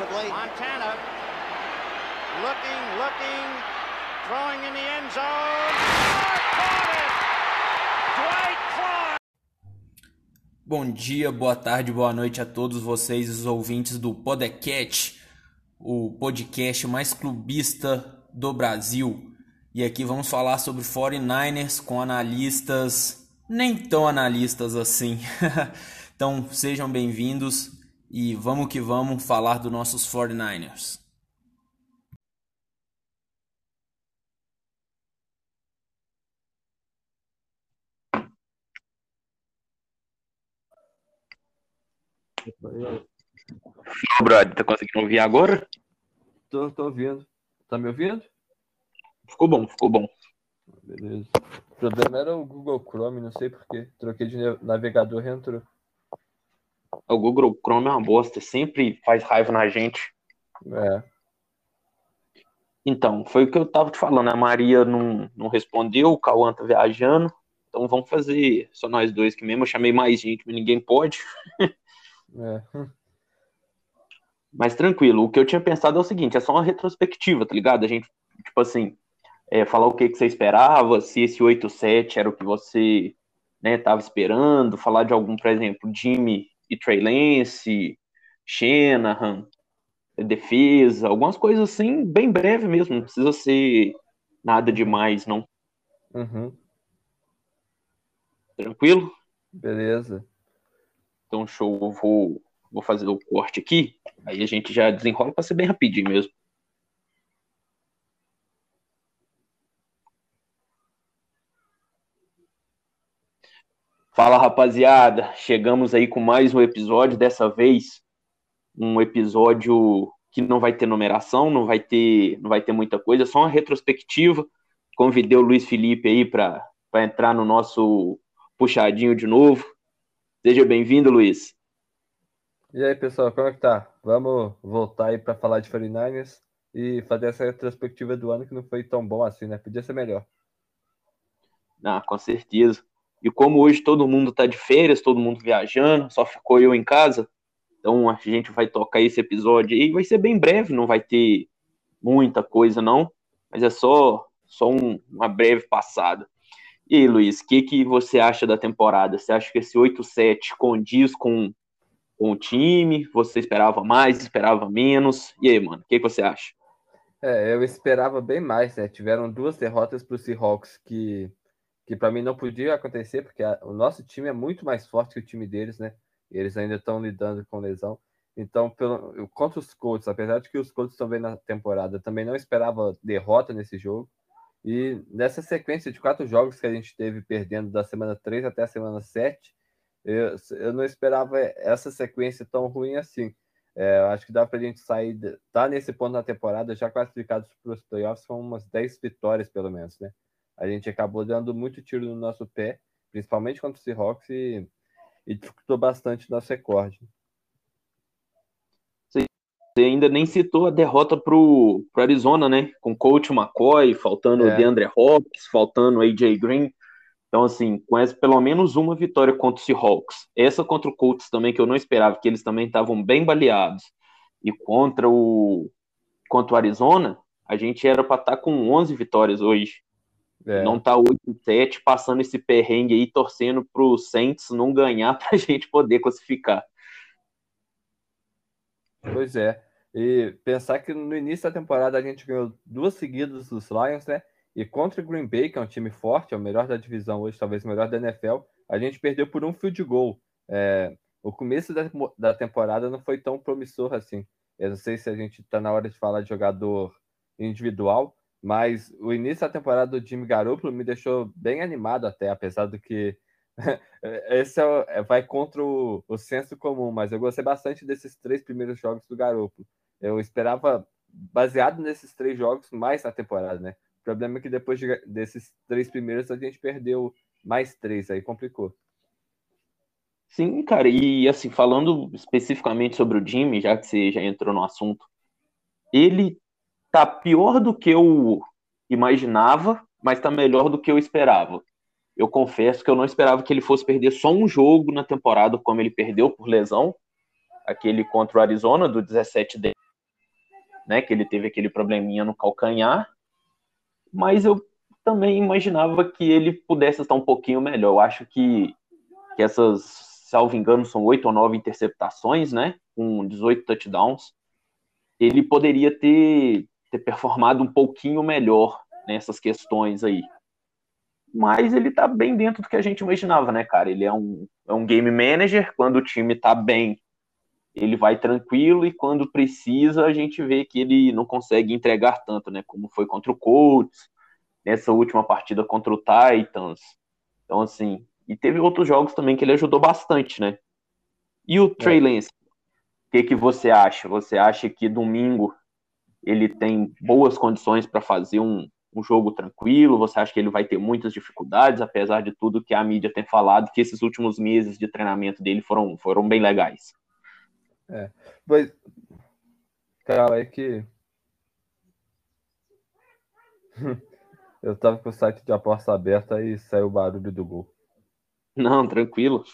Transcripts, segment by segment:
possibly. Montana looking, looking, throwing in the end zone. Bom dia, boa tarde, boa noite a todos vocês, os ouvintes do Podcast, o podcast mais clubista do Brasil. E aqui vamos falar sobre 49ers com analistas nem tão analistas assim. então sejam bem-vindos e vamos que vamos falar dos nossos 49ers. Ô, brother, tá conseguindo ouvir agora? Tô, tô ouvindo. Tá me ouvindo? Ficou bom, ficou bom. Beleza. O problema era o Google Chrome, não sei porquê. Troquei de navegador e entrou. O Google Chrome é uma bosta, sempre faz raiva na gente. É. Então, foi o que eu tava te falando, a Maria não, não respondeu, o Cauã tá viajando, então vamos fazer só nós dois que mesmo. Eu chamei mais gente, mas ninguém pode. É. Mas tranquilo, o que eu tinha pensado é o seguinte, é só uma retrospectiva, tá ligado? A gente, tipo assim, é, falar o que, que você esperava, se esse 8-7 era o que você né, tava esperando, falar de algum, por exemplo, Jimmy e Trey Lance, Shanahan, defesa, algumas coisas assim, bem breve mesmo, não precisa ser nada demais, não. Uhum. Tranquilo? Beleza. Então, show, eu vou, vou fazer o corte aqui, aí a gente já desenrola para ser bem rapidinho mesmo. Fala rapaziada, chegamos aí com mais um episódio, dessa vez um episódio que não vai ter numeração, não vai ter, não vai ter muita coisa, só uma retrospectiva. Convidei o Luiz Felipe aí para entrar no nosso puxadinho de novo. Seja bem-vindo, Luiz. E aí, pessoal, como é que tá? Vamos voltar aí para falar de 49ers e fazer essa retrospectiva do ano que não foi tão bom assim, né? Podia ser melhor. Ah, com certeza. E como hoje todo mundo tá de férias, todo mundo viajando, só ficou eu em casa, então a gente vai tocar esse episódio e vai ser bem breve, não vai ter muita coisa não, mas é só só um, uma breve passada. E aí, Luiz, o que, que você acha da temporada? Você acha que esse 8-7 condiz com, com o time? Você esperava mais, esperava menos? E aí, mano, o que, que você acha? É, eu esperava bem mais, né? Tiveram duas derrotas para os Seahawks que que para mim não podia acontecer, porque a, o nosso time é muito mais forte que o time deles, né? Eles ainda estão lidando com lesão. Então, pelo, contra os Colts, apesar de que os Colts estão bem na temporada, também não esperava derrota nesse jogo. E nessa sequência de quatro jogos que a gente teve perdendo da semana 3 até a semana 7, eu, eu não esperava essa sequência tão ruim assim. É, acho que dá para a gente sair, tá nesse ponto na temporada, já classificados para os playoffs com umas 10 vitórias, pelo menos, né? A gente acabou dando muito tiro no nosso pé, principalmente contra o Seahawks, e, e dificultou bastante nosso recorde. Você ainda nem citou a derrota pro, pro Arizona, né? Com o coach McCoy, faltando é. o DeAndre Hopkins, faltando o AJ Green. Então, assim, com essa, pelo menos uma vitória contra o Seahawks. Essa contra o Colts também, que eu não esperava, que eles também estavam bem baleados. E contra o, contra o Arizona, a gente era para estar tá com 11 vitórias hoje. É. Não tá 8-7 passando esse perrengue aí, torcendo pro Saints não ganhar pra gente poder classificar. Pois é. E pensar que no início da temporada a gente ganhou duas seguidas dos Lions, né? E contra o Green Bay, que é um time forte, é o melhor da divisão hoje, talvez o melhor da NFL, a gente perdeu por um field goal. É, o começo da, da temporada não foi tão promissor assim. Eu não sei se a gente está na hora de falar de jogador individual, mas o início da temporada do Jimmy Garoppolo me deixou bem animado até, apesar do que esse é, é, vai contra o, o senso comum, mas eu gostei bastante desses três primeiros jogos do Garoppolo. Eu esperava, baseado nesses três jogos, mais na temporada, né? O problema é que depois de, desses três primeiros a gente perdeu mais três, aí complicou. Sim, cara, e assim, falando especificamente sobre o Jimmy, já que você já entrou no assunto, ele tá pior do que eu imaginava, mas tá melhor do que eu esperava. Eu confesso que eu não esperava que ele fosse perder só um jogo na temporada, como ele perdeu por lesão, aquele contra o Arizona, do 17 de né? Que ele teve aquele probleminha no calcanhar, mas eu também imaginava que ele pudesse estar um pouquinho melhor. Eu acho que, que essas, salvo engano, são oito ou nove interceptações, né? Com 18 touchdowns. Ele poderia ter, ter performado um pouquinho melhor nessas questões aí. Mas ele tá bem dentro do que a gente imaginava, né, cara? Ele é um, é um game manager, quando o time tá bem, ele vai tranquilo e quando precisa a gente vê que ele não consegue entregar tanto, né? Como foi contra o Colts, nessa última partida contra o Titans. Então, assim, e teve outros jogos também que ele ajudou bastante, né? E o Trey é. Lance, o que, que você acha? Você acha que domingo ele tem boas condições para fazer um, um jogo tranquilo? Você acha que ele vai ter muitas dificuldades, apesar de tudo que a mídia tem falado, que esses últimos meses de treinamento dele foram, foram bem legais? É, mas, cara, é que eu tava com o site de aposta aberta e saiu o barulho do gol. Não, tranquilo.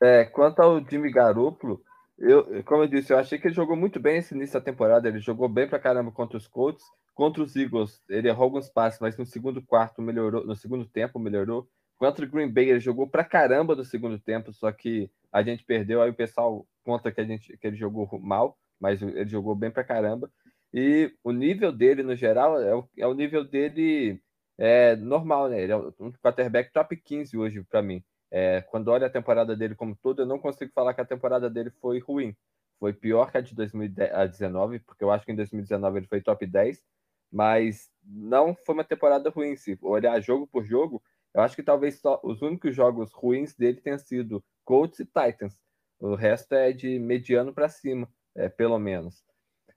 É, quanto ao Jimmy Garoppolo, eu, como eu disse, eu achei que ele jogou muito bem esse início da temporada. Ele jogou bem pra caramba contra os Colts. Contra os Eagles, ele errou alguns passes, mas no segundo quarto melhorou, no segundo tempo melhorou. Contra o Green Bay, ele jogou pra caramba no segundo tempo, só que a gente perdeu, aí o pessoal conta que, a gente, que ele jogou mal, mas ele jogou bem pra caramba. E o nível dele, no geral, é o, é o nível dele é, normal, né? Ele é um quarterback top 15 hoje para mim. É, quando olha a temporada dele como todo, eu não consigo falar que a temporada dele foi ruim. Foi pior que a de 2019, porque eu acho que em 2019 ele foi top 10, mas não foi uma temporada ruim. Se olhar jogo por jogo, eu acho que talvez só os únicos jogos ruins dele tenham sido Colts e Titans. O resto é de mediano para cima, é, pelo menos.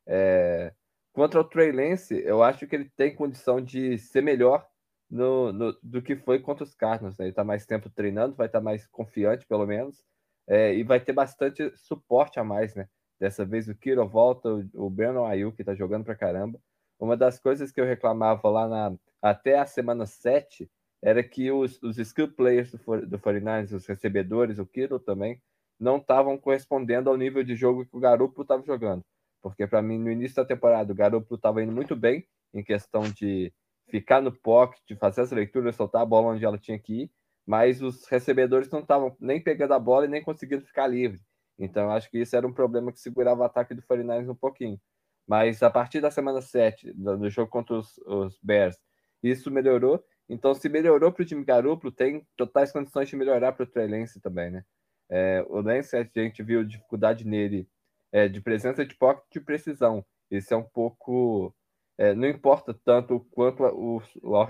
É... Contra o Trey Lance, eu acho que ele tem condição de ser melhor no, no, do que foi contra os Cardinals. Né? Ele está mais tempo treinando, vai estar tá mais confiante, pelo menos, é, e vai ter bastante suporte a mais, né? Dessa vez o Kiro volta, o, o Brandon Ayuk está jogando pra caramba. Uma das coisas que eu reclamava lá na, até a semana 7 era que os, os skill players do, do 49ers, os recebedores, o Kiro também, não estavam correspondendo ao nível de jogo que o Garoppolo estava jogando. Porque para mim, no início da temporada, o Garoppolo estava indo muito bem em questão de ficar no pocket, fazer as leituras, soltar a bola onde ela tinha que ir, mas os recebedores não estavam nem pegando a bola e nem conseguindo ficar livre. Então, acho que isso era um problema que segurava o ataque do 49ers um pouquinho. Mas a partir da semana 7, no jogo contra os, os Bears, isso melhorou então, se melhorou para o time Garoppolo, tem totais condições de melhorar para o Trey Lance também, né? É, o Lance, a gente viu dificuldade nele é, de presença de pocket de precisão. Isso é um pouco... É, não importa tanto quanto o, o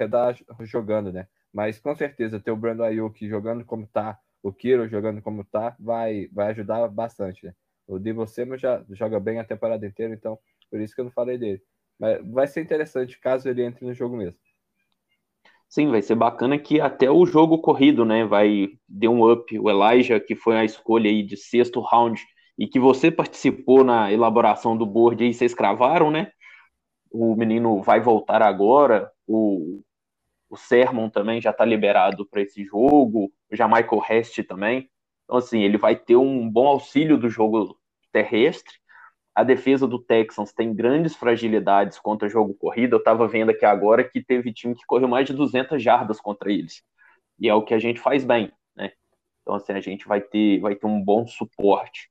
redar jogando, né? Mas, com certeza, ter o Brandon Ayuk jogando como tá, o Kiro jogando como tá, vai, vai ajudar bastante, né? O Debo Samuel já joga bem a temporada inteira, então por isso que eu não falei dele. Mas vai ser interessante caso ele entre no jogo mesmo. Sim, vai ser bacana que até o jogo corrido, né, vai dar um up. O Elijah, que foi a escolha aí de sexto round e que você participou na elaboração do board aí, vocês cravaram, né? O menino vai voltar agora. O, o Sermon também já está liberado para esse jogo. O Jamaica Rest também. Então, assim, ele vai ter um bom auxílio do jogo terrestre a defesa do Texans tem grandes fragilidades contra jogo corrido. Eu estava vendo aqui agora que teve time que correu mais de 200 jardas contra eles. E é o que a gente faz bem, né? Então, assim, a gente vai ter, vai ter um bom suporte.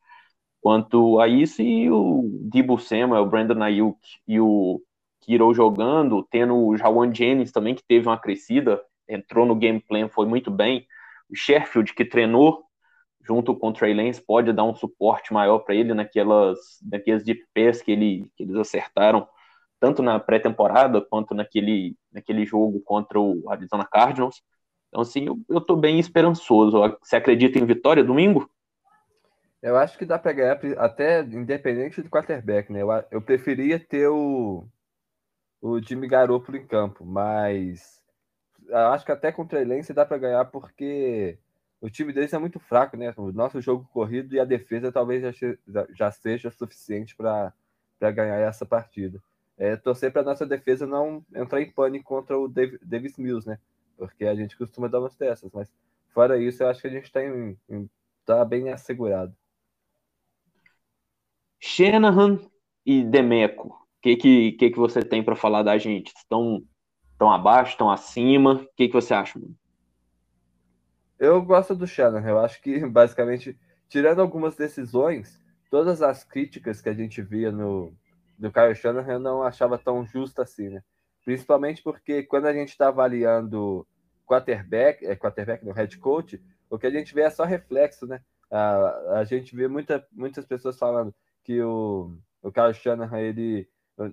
Quanto a isso, e o Debo Samuel, o Brandon Ayuk e o Kiro jogando, tendo o Jawan Jennings também, que teve uma crescida, entrou no game plan, foi muito bem. O Sheffield, que treinou junto com o Trey Lance, pode dar um suporte maior para ele naquelas, naqueles deep pass que, ele, que eles acertaram, tanto na pré-temporada quanto naquele, naquele jogo contra o Arizona Cardinals. Então, assim, eu, eu tô bem esperançoso. Você acredita em vitória domingo? Eu acho que dá para ganhar até independente do quarterback, né? Eu, eu preferia ter o, o Jimmy Garoppolo em campo, mas acho que até o Trey Lance dá para ganhar porque o time deles é muito fraco, né? O nosso jogo corrido e a defesa talvez já, seja suficiente para ganhar essa partida. É, torcer para nossa defesa não entrar em pânico contra o Davis Mills, né? Porque a gente costuma dar umas dessas, mas fora isso, eu acho que a gente está tá bem assegurado. Shanahan e Demeco, que, que, que, que você tem para falar da gente? Estão, estão abaixo, estão acima? O que, que você acha, mano? Eu gosto do Shannon. Eu acho que, basicamente, tirando algumas decisões, todas as críticas que a gente via no do Kyle Shanahan eu não achava tão justo assim, né? Principalmente porque quando a gente está avaliando quarterback, é quarterback no head coach, o que a gente vê é só reflexo, né? A, a gente vê muita, muitas pessoas falando que o, o Kyle Shanahan ele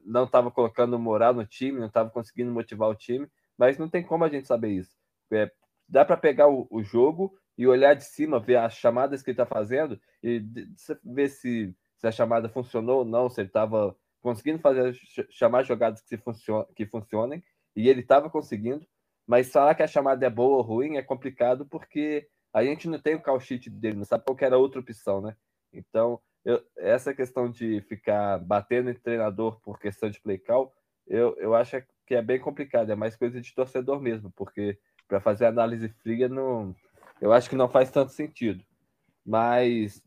não estava colocando moral no time, não estava conseguindo motivar o time, mas não tem como a gente saber isso. É, dá para pegar o, o, jogo e olhar de cima, ver as chamadas que ele está fazendo e ver se, se a chamada funcionou ou não, se ele estava conseguindo fazer chamar jogadas que, funcion, que funcionem, e ele estava conseguindo, mas falar que a chamada é boa ou ruim é complicado porque a gente não tem o call sheet dele, não sabe qual era outra opção, né? Então, eu, essa questão de ficar batendo em treinador por questão de play call, eu, eu acho que é bem complicado, é mais coisa de torcedor mesmo, porque para fazer análise fria, não, eu acho que não faz tanto sentido. Mas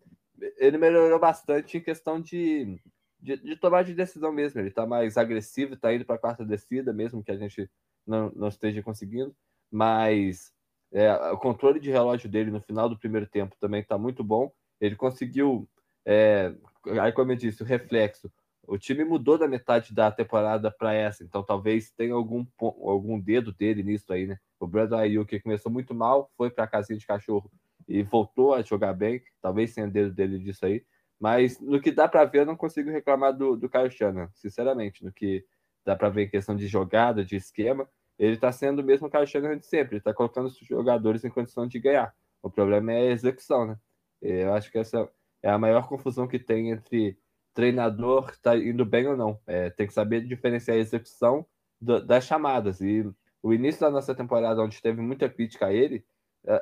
ele melhorou bastante em questão de, de, de tomar de decisão mesmo. Ele está mais agressivo, está indo para a quarta descida, mesmo que a gente não, não esteja conseguindo. Mas é, o controle de relógio dele no final do primeiro tempo também está muito bom. Ele conseguiu, é, aí como eu disse, o reflexo. O time mudou da metade da temporada para essa, então talvez tenha algum, algum dedo dele nisso aí, né? O Brandon Ayuk começou muito mal, foi para a casinha de cachorro e voltou a jogar bem, talvez tenha dedo dele disso aí. Mas no que dá para ver, eu não consigo reclamar do, do Kyle Shanahan, sinceramente. No que dá para ver em questão de jogada, de esquema, ele está sendo o mesmo Kyle Shanahan de sempre. Ele está colocando os jogadores em condição de ganhar. O problema é a execução, né? Eu acho que essa é a maior confusão que tem entre treinador tá indo bem ou não. É, tem que saber diferenciar a execução do, das chamadas. E o início da nossa temporada, onde teve muita crítica a ele,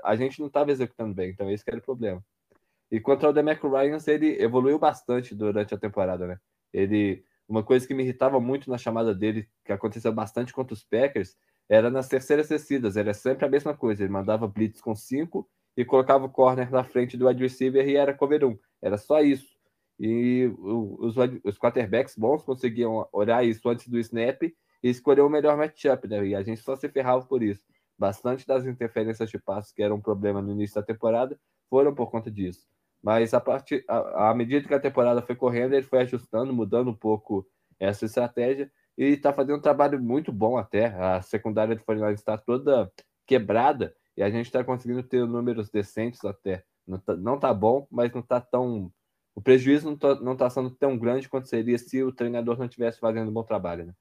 a gente não estava executando bem. Então, esse era o problema. E quanto ao Demeco Ryans, ele evoluiu bastante durante a temporada, né? Ele, uma coisa que me irritava muito na chamada dele, que aconteceu bastante contra os Packers, era nas terceiras descidas, era sempre a mesma coisa. Ele mandava blitz com cinco e colocava o corner na frente do wide receiver e era cover 1. Era só isso. E os, os quarterbacks bons conseguiam olhar isso antes do snap e escolher o melhor matchup, né? E a gente só se ferrava por isso. Bastante das interferências de passos que eram um problema no início da temporada foram por conta disso. Mas a partir, à medida que a temporada foi correndo, ele foi ajustando, mudando um pouco essa estratégia e está fazendo um trabalho muito bom até. A secundária do Fortaleza está toda quebrada e a gente está conseguindo ter números decentes até. Não tá, não tá bom, mas não está tão. O prejuízo não está não tá sendo tão grande quanto seria se o treinador não estivesse fazendo um bom trabalho. Né?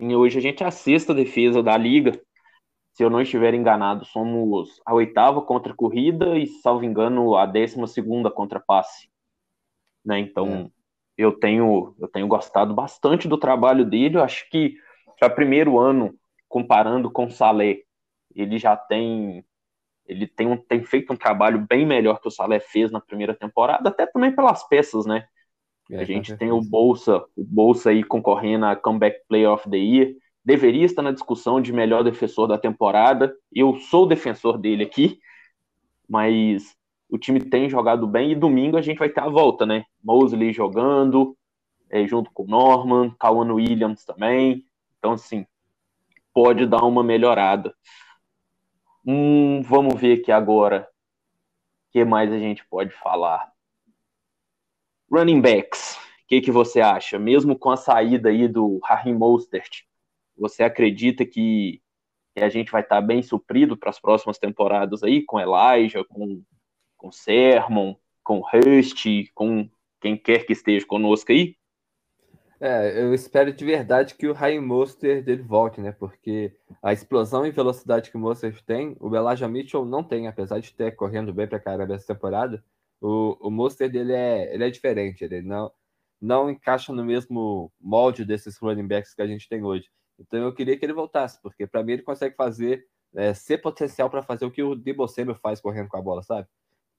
E hoje a gente assista a defesa da liga se eu não estiver enganado, somos a oitava contra corrida e, salvo engano, a décima segunda contra passe. Né? Então, é. eu, tenho, eu tenho gostado bastante do trabalho dele. Eu acho que para primeiro ano, comparando com o Salé, ele já tem ele tem, um, tem feito um trabalho bem melhor que o Salé fez na primeira temporada, até também pelas peças, né? É, a gente tem o Bolsa, o Bolsa aí concorrendo a Comeback Player of the Year deveria estar na discussão de melhor defensor da temporada. Eu sou defensor dele aqui, mas o time tem jogado bem e domingo a gente vai ter a volta, né? Mosley jogando, é, junto com o Norman, Kawan Williams também. Então, assim, pode dar uma melhorada. Hum, vamos ver aqui agora o que mais a gente pode falar. Running backs, o que, que você acha? Mesmo com a saída aí do Raheem Mostert, você acredita que, a gente vai estar bem suprido para as próximas temporadas aí, com Elijah, com, com Sermon, com Hust, com quem quer que esteja conosco aí? É, eu espero de verdade que o Ryan Monster dele volte, né? Porque a explosão e velocidade que o Monster tem, o Elijah Mitchell não tem, apesar de ter correndo bem para caramba essa temporada. O, o Monster dele é, ele é diferente, ele não, não encaixa no mesmo molde desses running backs que a gente tem hoje. Então eu queria que ele voltasse, porque para mim ele consegue fazer, é, ser potencial para fazer o que o Debo Samuel faz correndo com a bola, sabe?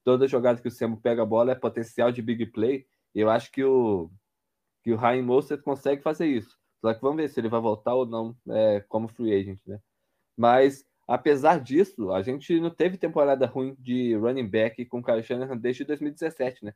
Toda jogada que o Samuel pega a bola é potencial de big play, e eu acho que o, que o Ryan Mostert consegue fazer isso. Só que vamos ver se ele vai voltar ou não é, como free agent, né? Mas, apesar disso, a gente não teve temporada ruim de running back com o Kyle Shanahan desde 2017, né?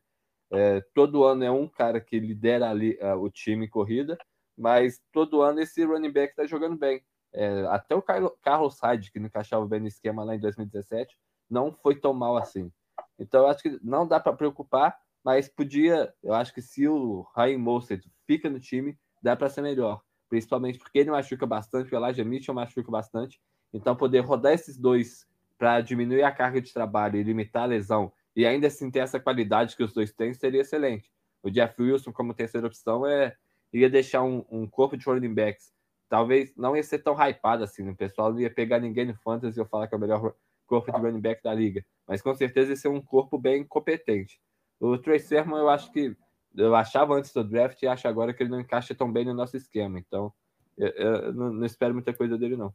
É, todo ano é um cara que lidera ali uh, o time em corrida, mas todo ano esse running back está jogando bem. É, até o Carlos Hyde, que não encaixava bem no esquema lá em 2017, não foi tão mal assim. Então eu acho que não dá para preocupar, mas podia, eu acho que se o Ryan Mostert fica no time, dá para ser melhor. Principalmente porque ele machuca bastante, o Elijah Mitchell machuca bastante. Então poder rodar esses dois para diminuir a carga de trabalho e limitar a lesão e ainda assim ter essa qualidade que os dois têm seria excelente. O Jeff Wilson como terceira opção é ia deixar um, um corpo de running backs talvez não ia ser tão hypado assim, né? o pessoal não ia pegar ninguém no fantasy e falar que é o melhor corpo de running back da liga, mas com certeza ia ser um corpo bem competente. O Trey Sermon eu acho que eu achava antes do draft e acho agora que ele não encaixa tão bem no nosso esquema, então eu, eu não, não, espero muita coisa dele não.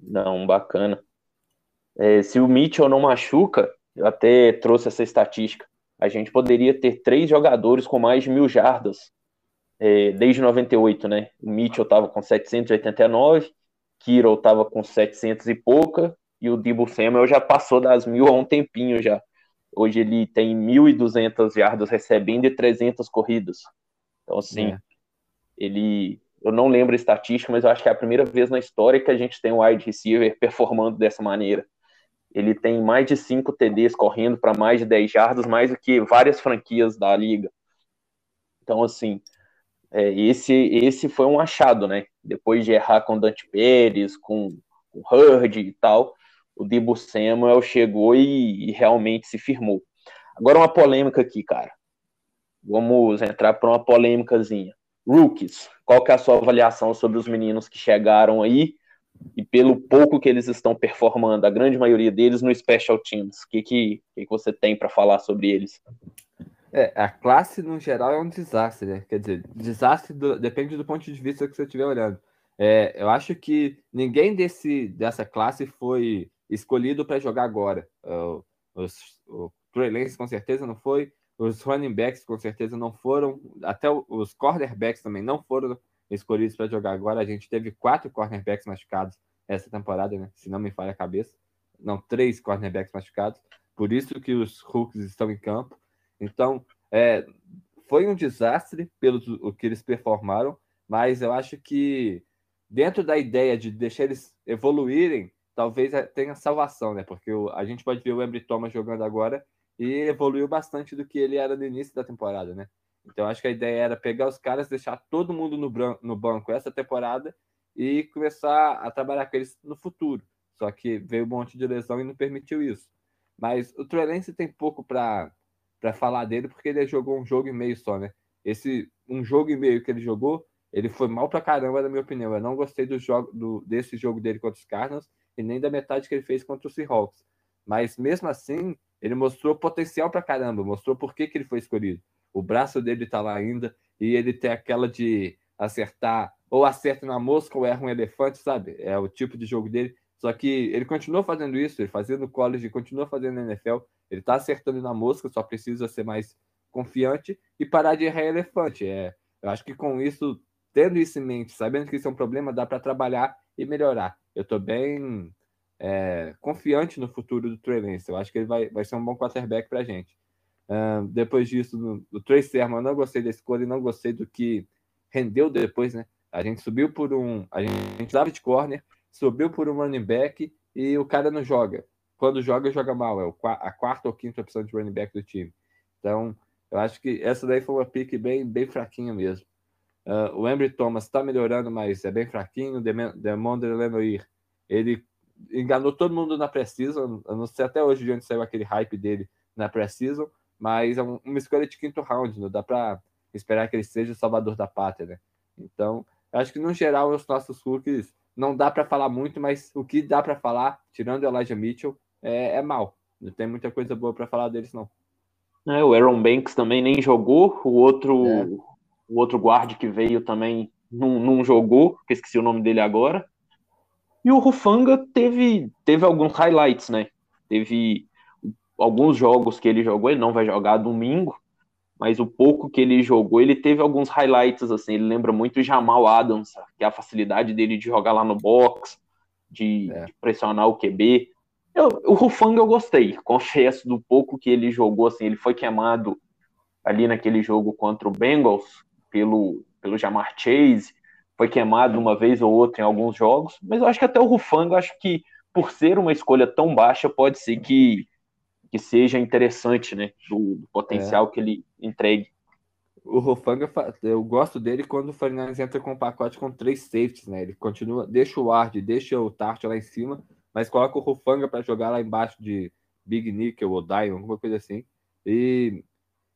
Não, bacana. É, se o Mitchell não machuca, eu até trouxe essa estatística, a gente poderia ter três jogadores com mais de mil jardas é, desde 98, né? O Mitchell estava com 789, Kiro estava com 700 e pouca, e o Debo Samuel já passou das mil há um tempinho já. Hoje ele tem 1.200 jardas recebendo e 300 corridas. Então, assim, é. ele. Eu não lembro a estatística, mas eu acho que é a primeira vez na história que a gente tem um wide receiver performando dessa maneira. Ele tem mais de 5 TDs correndo para mais de 10 jardas, mais do que várias franquias da liga. Então, assim, é, esse, esse foi um achado, né? Depois de errar com Dante Pérez, com o Hurd e tal, o Debo Samuel chegou e, e, realmente se firmou. Agora uma polêmica aqui, cara. Vamos entrar para uma polêmicazinha. Rookies, qual que é a sua avaliação sobre os meninos que chegaram aí e pelo pouco que eles estão performando, a grande maioria deles no Special Teams? O que, que, que você tem para falar sobre eles? É, a classe no geral é um desastre, né? Quer dizer, desastre do, depende do ponto de vista que você estiver olhando. É, eu acho que ninguém desse, dessa classe foi escolhido para jogar agora. Uh, os, o Trey Lance com certeza não foi, os running backs com certeza não foram, até os cornerbacks também não foram escolhidos para jogar agora. A gente teve quatro cornerbacks machucados essa temporada, né? Se não me falha a cabeça. Não, três cornerbacks machucados. Por isso que os rookies estão em campo. Então, é, foi um desastre pelo o que eles performaram, mas eu acho que dentro da ideia de deixar eles evoluírem, talvez é, tenha salvação, né? Porque o, a gente pode ver o Embry Thomas jogando agora e evoluiu bastante do que ele era no início da temporada, né? Então acho que a ideia era pegar os caras, deixar todo mundo no, no banco essa temporada e começar a trabalhar com eles no futuro. Só que veio um monte de lesão e não permitiu isso. Mas o Trelance tem pouco para para falar dele, porque ele jogou um jogo e meio só, né? Esse um jogo e meio que ele jogou, ele foi mal pra caramba, na minha opinião. Eu não gostei do jogo do, desse jogo dele contra os Cardinals e nem da metade que ele fez contra os Seahawks. Mas mesmo assim, ele mostrou potencial pra caramba, mostrou por que, que ele foi escolhido. O braço dele tá lá ainda e ele tem aquela de acertar, ou acerta na mosca ou erra um elefante, sabe? É o tipo de jogo dele. Só que ele continuou fazendo isso, ele fazia no college, continua fazendo na NFL. Ele tá acertando na mosca, só precisa ser mais confiante e parar de errar elefante. É, eu acho que com isso, tendo isso em mente, sabendo que isso é um problema, dá para trabalhar e melhorar. Eu estou bem é, confiante no futuro do Trey Lance. Eu acho que ele vai, vai ser um bom quarterback para a gente. Uh, depois disso, no, do Trey Sermon, eu não gostei da escolha e não gostei do que rendeu depois, né? A gente subiu por um. A gente dava de corner, subiu por um running back e o cara não joga quando joga, joga mal. É a quarta ou quinta opção de running back do time. Então, eu acho que essa daí foi uma pique bem, bem fraquinha mesmo. Uh, o Embry Thomas está melhorando, mas é bem fraquinho. O Demondre Lenoir, ele enganou todo mundo na pré-season. Eu não sei até hoje de onde saiu aquele hype dele na pré-season, mas é uma escolha de quinto round. Não dá para esperar que ele seja o salvador da pátria, né? Então, eu acho que no geral os nossos rookies não dá para falar muito, mas o que dá para falar, tirando o Elijah Mitchell, é, é mal. Não tem muita coisa boa para falar deles, não. É, o Aaron Banks também nem jogou, o outro, é. O outro guard que veio também não, não jogou, que esqueci o nome dele agora. E o Rufanga teve, teve alguns highlights, né? Teve alguns jogos que ele jogou, ele não vai jogar domingo, mas o pouco que ele jogou, ele teve alguns highlights, assim, ele lembra muito o Jamal Adams, que é a facilidade dele de jogar lá no box, de, é. de pressionar o QB. Eu, o Rufanga eu gostei, confesso do pouco que ele jogou, assim, ele foi queimado ali naquele jogo contra o Bengals pelo, pelo Jamar Chase, foi queimado uma vez ou outra em alguns jogos, mas eu acho que até o Rufanga, acho que por ser uma escolha tão baixa, pode ser que, que seja interessante, né, do, do potencial é. que ele entregue. O Rufanga, eu gosto dele quando o Fernandes entra com um pacote com três safeties, né, ele continua, deixa o Ward, deixa o Tart lá em cima, mas coloca o Rufanga para jogar lá embaixo de Big Nickel ou Dion, alguma coisa assim. E,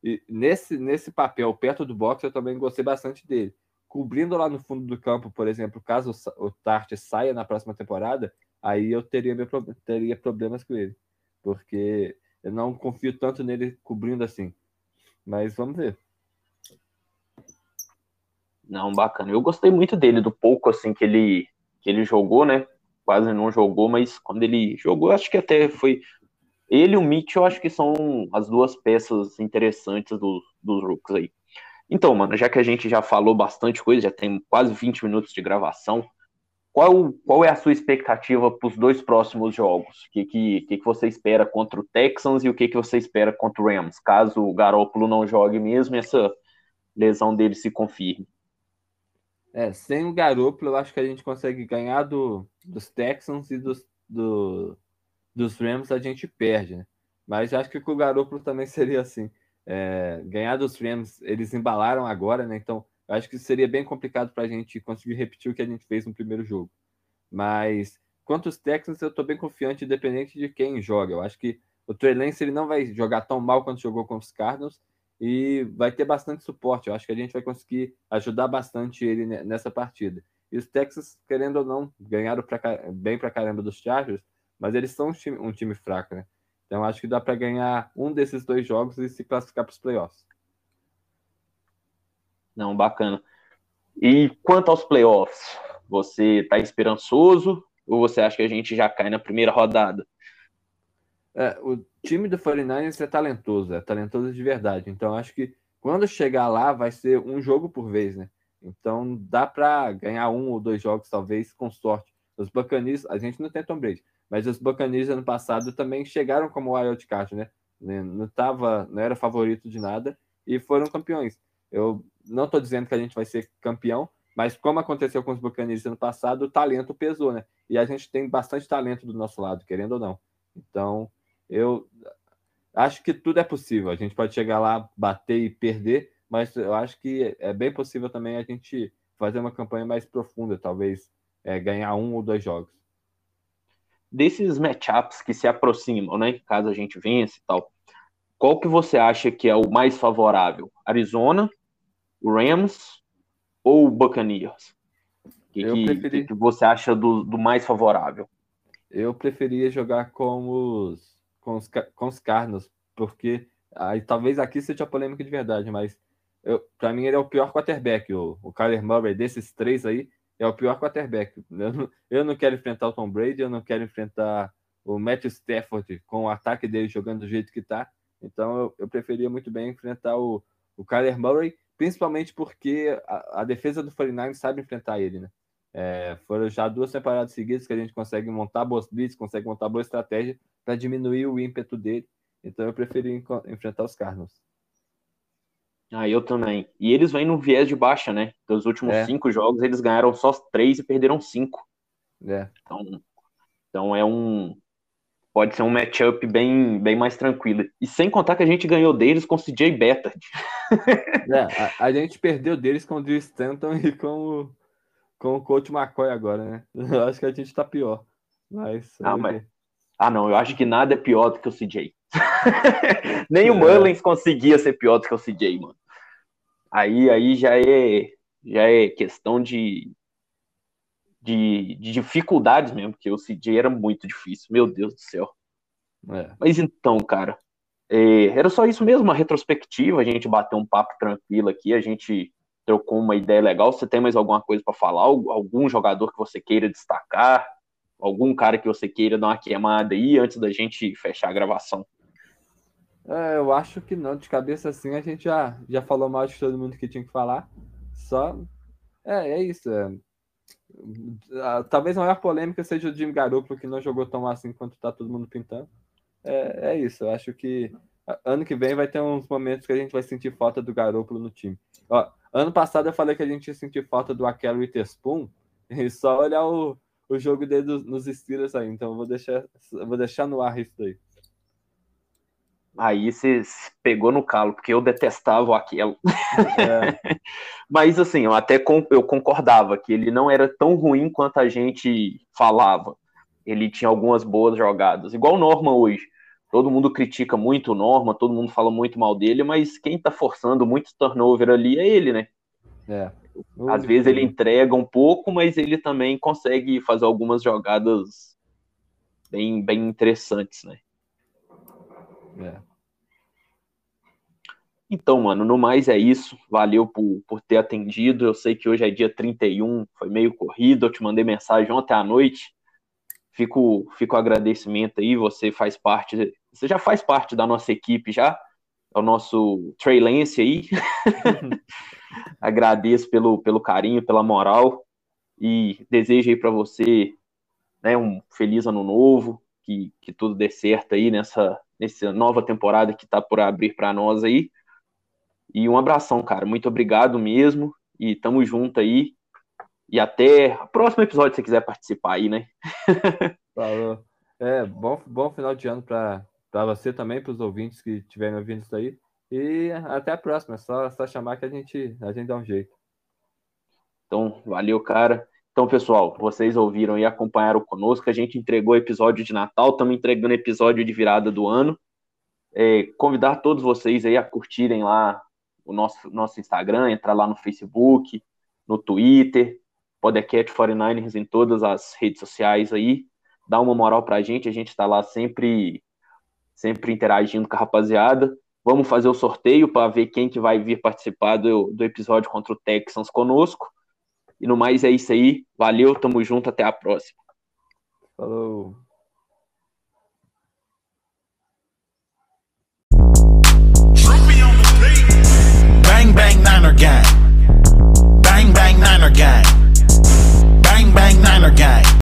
e, nesse, nesse papel, perto do box, eu também gostei bastante dele. Cobrindo lá no fundo do campo, por exemplo, caso o Tart saia na próxima temporada, aí eu teria, meu, teria problemas com ele. Porque eu não confio tanto nele cobrindo assim. Mas vamos ver. Não, bacana. Eu gostei muito dele, do pouco assim que ele, que ele jogou, né? quase não jogou, mas quando ele jogou, acho que até foi. Ele e o Mitchell, acho que são as duas peças interessantes do, dos Rooks aí. Então, mano, já que a gente já falou bastante coisa, já tem quase 20 minutos de gravação, qual, qual é a sua expectativa para os dois próximos jogos? O que, que, que, você espera contra o Texans e o que, que você espera contra o Rams, caso o Garoppolo não jogue mesmo e essa lesão dele se confirme? É, sem o Garoppolo, eu acho que a gente consegue ganhar do, dos Texans e dos, do, dos Rams, a gente perde, né? Mas acho que com o Garoppolo também seria assim. É, ganhar dos Rams, eles embalaram agora, né? Então, acho que seria bem complicado para a gente conseguir repetir o que a gente fez no primeiro jogo. Mas, quanto os Texans, eu estou bem confiante, independente de quem joga. Eu acho que o Trey Lance, ele não vai jogar tão mal quanto jogou com os Cardinals, e vai ter bastante suporte. Eu acho que a gente vai conseguir ajudar bastante ele nessa partida. E os Texas, querendo ou não, ganharam pra, bem pra caramba dos Chargers, mas eles são um time, um time fraco, né? Então acho que dá para ganhar um desses dois jogos e se classificar para os playoffs. Não, bacana. E quanto aos playoffs, você está esperançoso ou você acha que a gente já cai na primeira rodada? É, o time do 49ers é talentoso, é talentoso de verdade. Então, acho que quando chegar lá, vai ser um jogo por vez, né? Então, dá para ganhar um ou dois jogos, talvez, com sorte. Os Buccaneers, a gente não tem Tom Brady, mas os Buccaneers ano passado também chegaram como wild card, né? Não tava, não era favorito de nada e foram campeões. Eu não estou dizendo que a gente vai ser campeão, mas como aconteceu com os Buccaneers ano passado, o talento pesou, né? E a gente tem bastante talento do nosso lado, querendo ou não. Então, eu acho que tudo é possível. A gente pode chegar lá, bater e perder, mas eu acho que é bem possível também a gente fazer uma campanha mais profunda, talvez é, ganhar um ou dois jogos. Desses matchups que se aproximam, né? Caso a gente vença e tal, qual que você acha que é o mais favorável? Arizona, Rams ou Buccaneers? O que, que, preferi... que, você acha do, do mais favorável? Eu preferia jogar com os com os, com os Cardinals, porque aí, talvez aqui seja polêmica de verdade, mas para mim ele é o pior quarterback. O, o Kyler Murray, desses três aí, é o pior quarterback. Eu não, eu não quero enfrentar o Tom Brady, eu não quero enfrentar o Matthew Stafford com o ataque dele jogando do jeito que tá. Então eu, eu preferia muito bem enfrentar o, o Kyler Murray, principalmente porque a, a defesa do 49 sabe enfrentar ele, né? É, foram já duas temporadas seguidas que a gente consegue montar boas blitz, consegue montar boa estratégia para diminuir o ímpeto dele. Então eu preferi enfrentar os Cardinals. Ah, eu também. E eles vêm no viés de baixa, né? Dos últimos é. cinco jogos, eles ganharam só três e perderam cinco. É. Então, então é um. Pode ser um matchup bem, bem mais tranquilo. E sem contar que a gente ganhou deles com o CJ Bettard. É, a, a, gente perdeu deles com o Drew Stanton e com o, com o coach McCoy agora, né? Eu acho que a gente tá pior. Mas. Ah, mas, ah, não, eu acho que nada é pior do que o CJ. Nem é. o Mullins conseguia ser pior do que o CJ, mano. Aí, aí já é, já é questão de, de, de dificuldades mesmo, porque o CJ era muito difícil, meu Deus do céu. É. Mas então, cara, é, era só isso mesmo, uma retrospectiva, a gente bateu um papo tranquilo aqui, a gente trocou uma ideia legal. Você tem mais alguma coisa para falar? Algum jogador que você queira destacar? algum cara que você queira dar uma queimada aí antes da gente fechar a gravação? É, eu acho que não, de cabeça assim a gente já, já falou mais de todo mundo que tinha que falar. Só é, é isso. É. Ah, talvez a maior polêmica seja o Jimmy Garoppolo, que não jogou tão assim quanto tá todo mundo pintando. É, é isso, eu acho que ano que vem vai ter uns momentos que a gente vai sentir falta do Garoppolo no time. Ó, ano passado eu falei que a gente ia sentir falta do Aquelo Witherspoon, e só olhar o, o jogo dele nos Steelers aí, então vou deixar, vou deixar no ar isso daí. Aí você pegou no calo, porque eu detestava o Aquelo. É. Mas assim, eu até eu concordava que ele não era tão ruim quanto a gente falava. Ele tinha algumas boas jogadas, igual o Norman hoje. Todo mundo critica muito o Norman, todo mundo fala muito mal dele, mas quem tá forçando muito turnover ali é ele, né? É. Às vezes ele entrega um pouco, mas ele também consegue fazer algumas jogadas bem, bem interessantes, né? É. Então, mano, no mais é isso. Valeu por, por ter atendido. Eu sei que hoje é dia 31, foi meio corrido. Eu te mandei mensagem ontem à noite. Fico, fico agradecimento aí. Você faz parte, você já faz parte da nossa equipe já. É o nosso Trey Lance aí. Agradeço pelo, pelo carinho, pela moral. E desejo aí para você né, um feliz ano novo. Que, que tudo dê certo aí nessa, nessa nova temporada que está por abrir para nós aí. E um abração, cara. Muito obrigado mesmo. E tamo junto aí. E até o próximo episódio, se você quiser participar aí, né? Falou. É, bom, bom final de ano para você também, para os ouvintes que estiverem ouvindo isso aí. E até a próxima. É só, só chamar que a gente, a gente dá um jeito. Então, valeu, cara. Então, pessoal, vocês ouviram e acompanharam conosco. A gente entregou episódio de Natal, estamos entregando episódio de virada do ano. É, convidar todos vocês aí a curtirem lá o nosso, nosso Instagram, entrar lá no Facebook, no Twitter, Podcast 49ers em todas as redes sociais aí, dá uma moral pra gente, a gente tá lá sempre sempre interagindo com a rapaziada. Vamos fazer o sorteio para ver quem que vai vir participar do, do episódio contra o Texans conosco. E no mais é isso aí. Valeu, tamo junto, até a próxima. Falou. Bang bang Niner gang. Bang bang Niner gang. Bang bang Niner gang.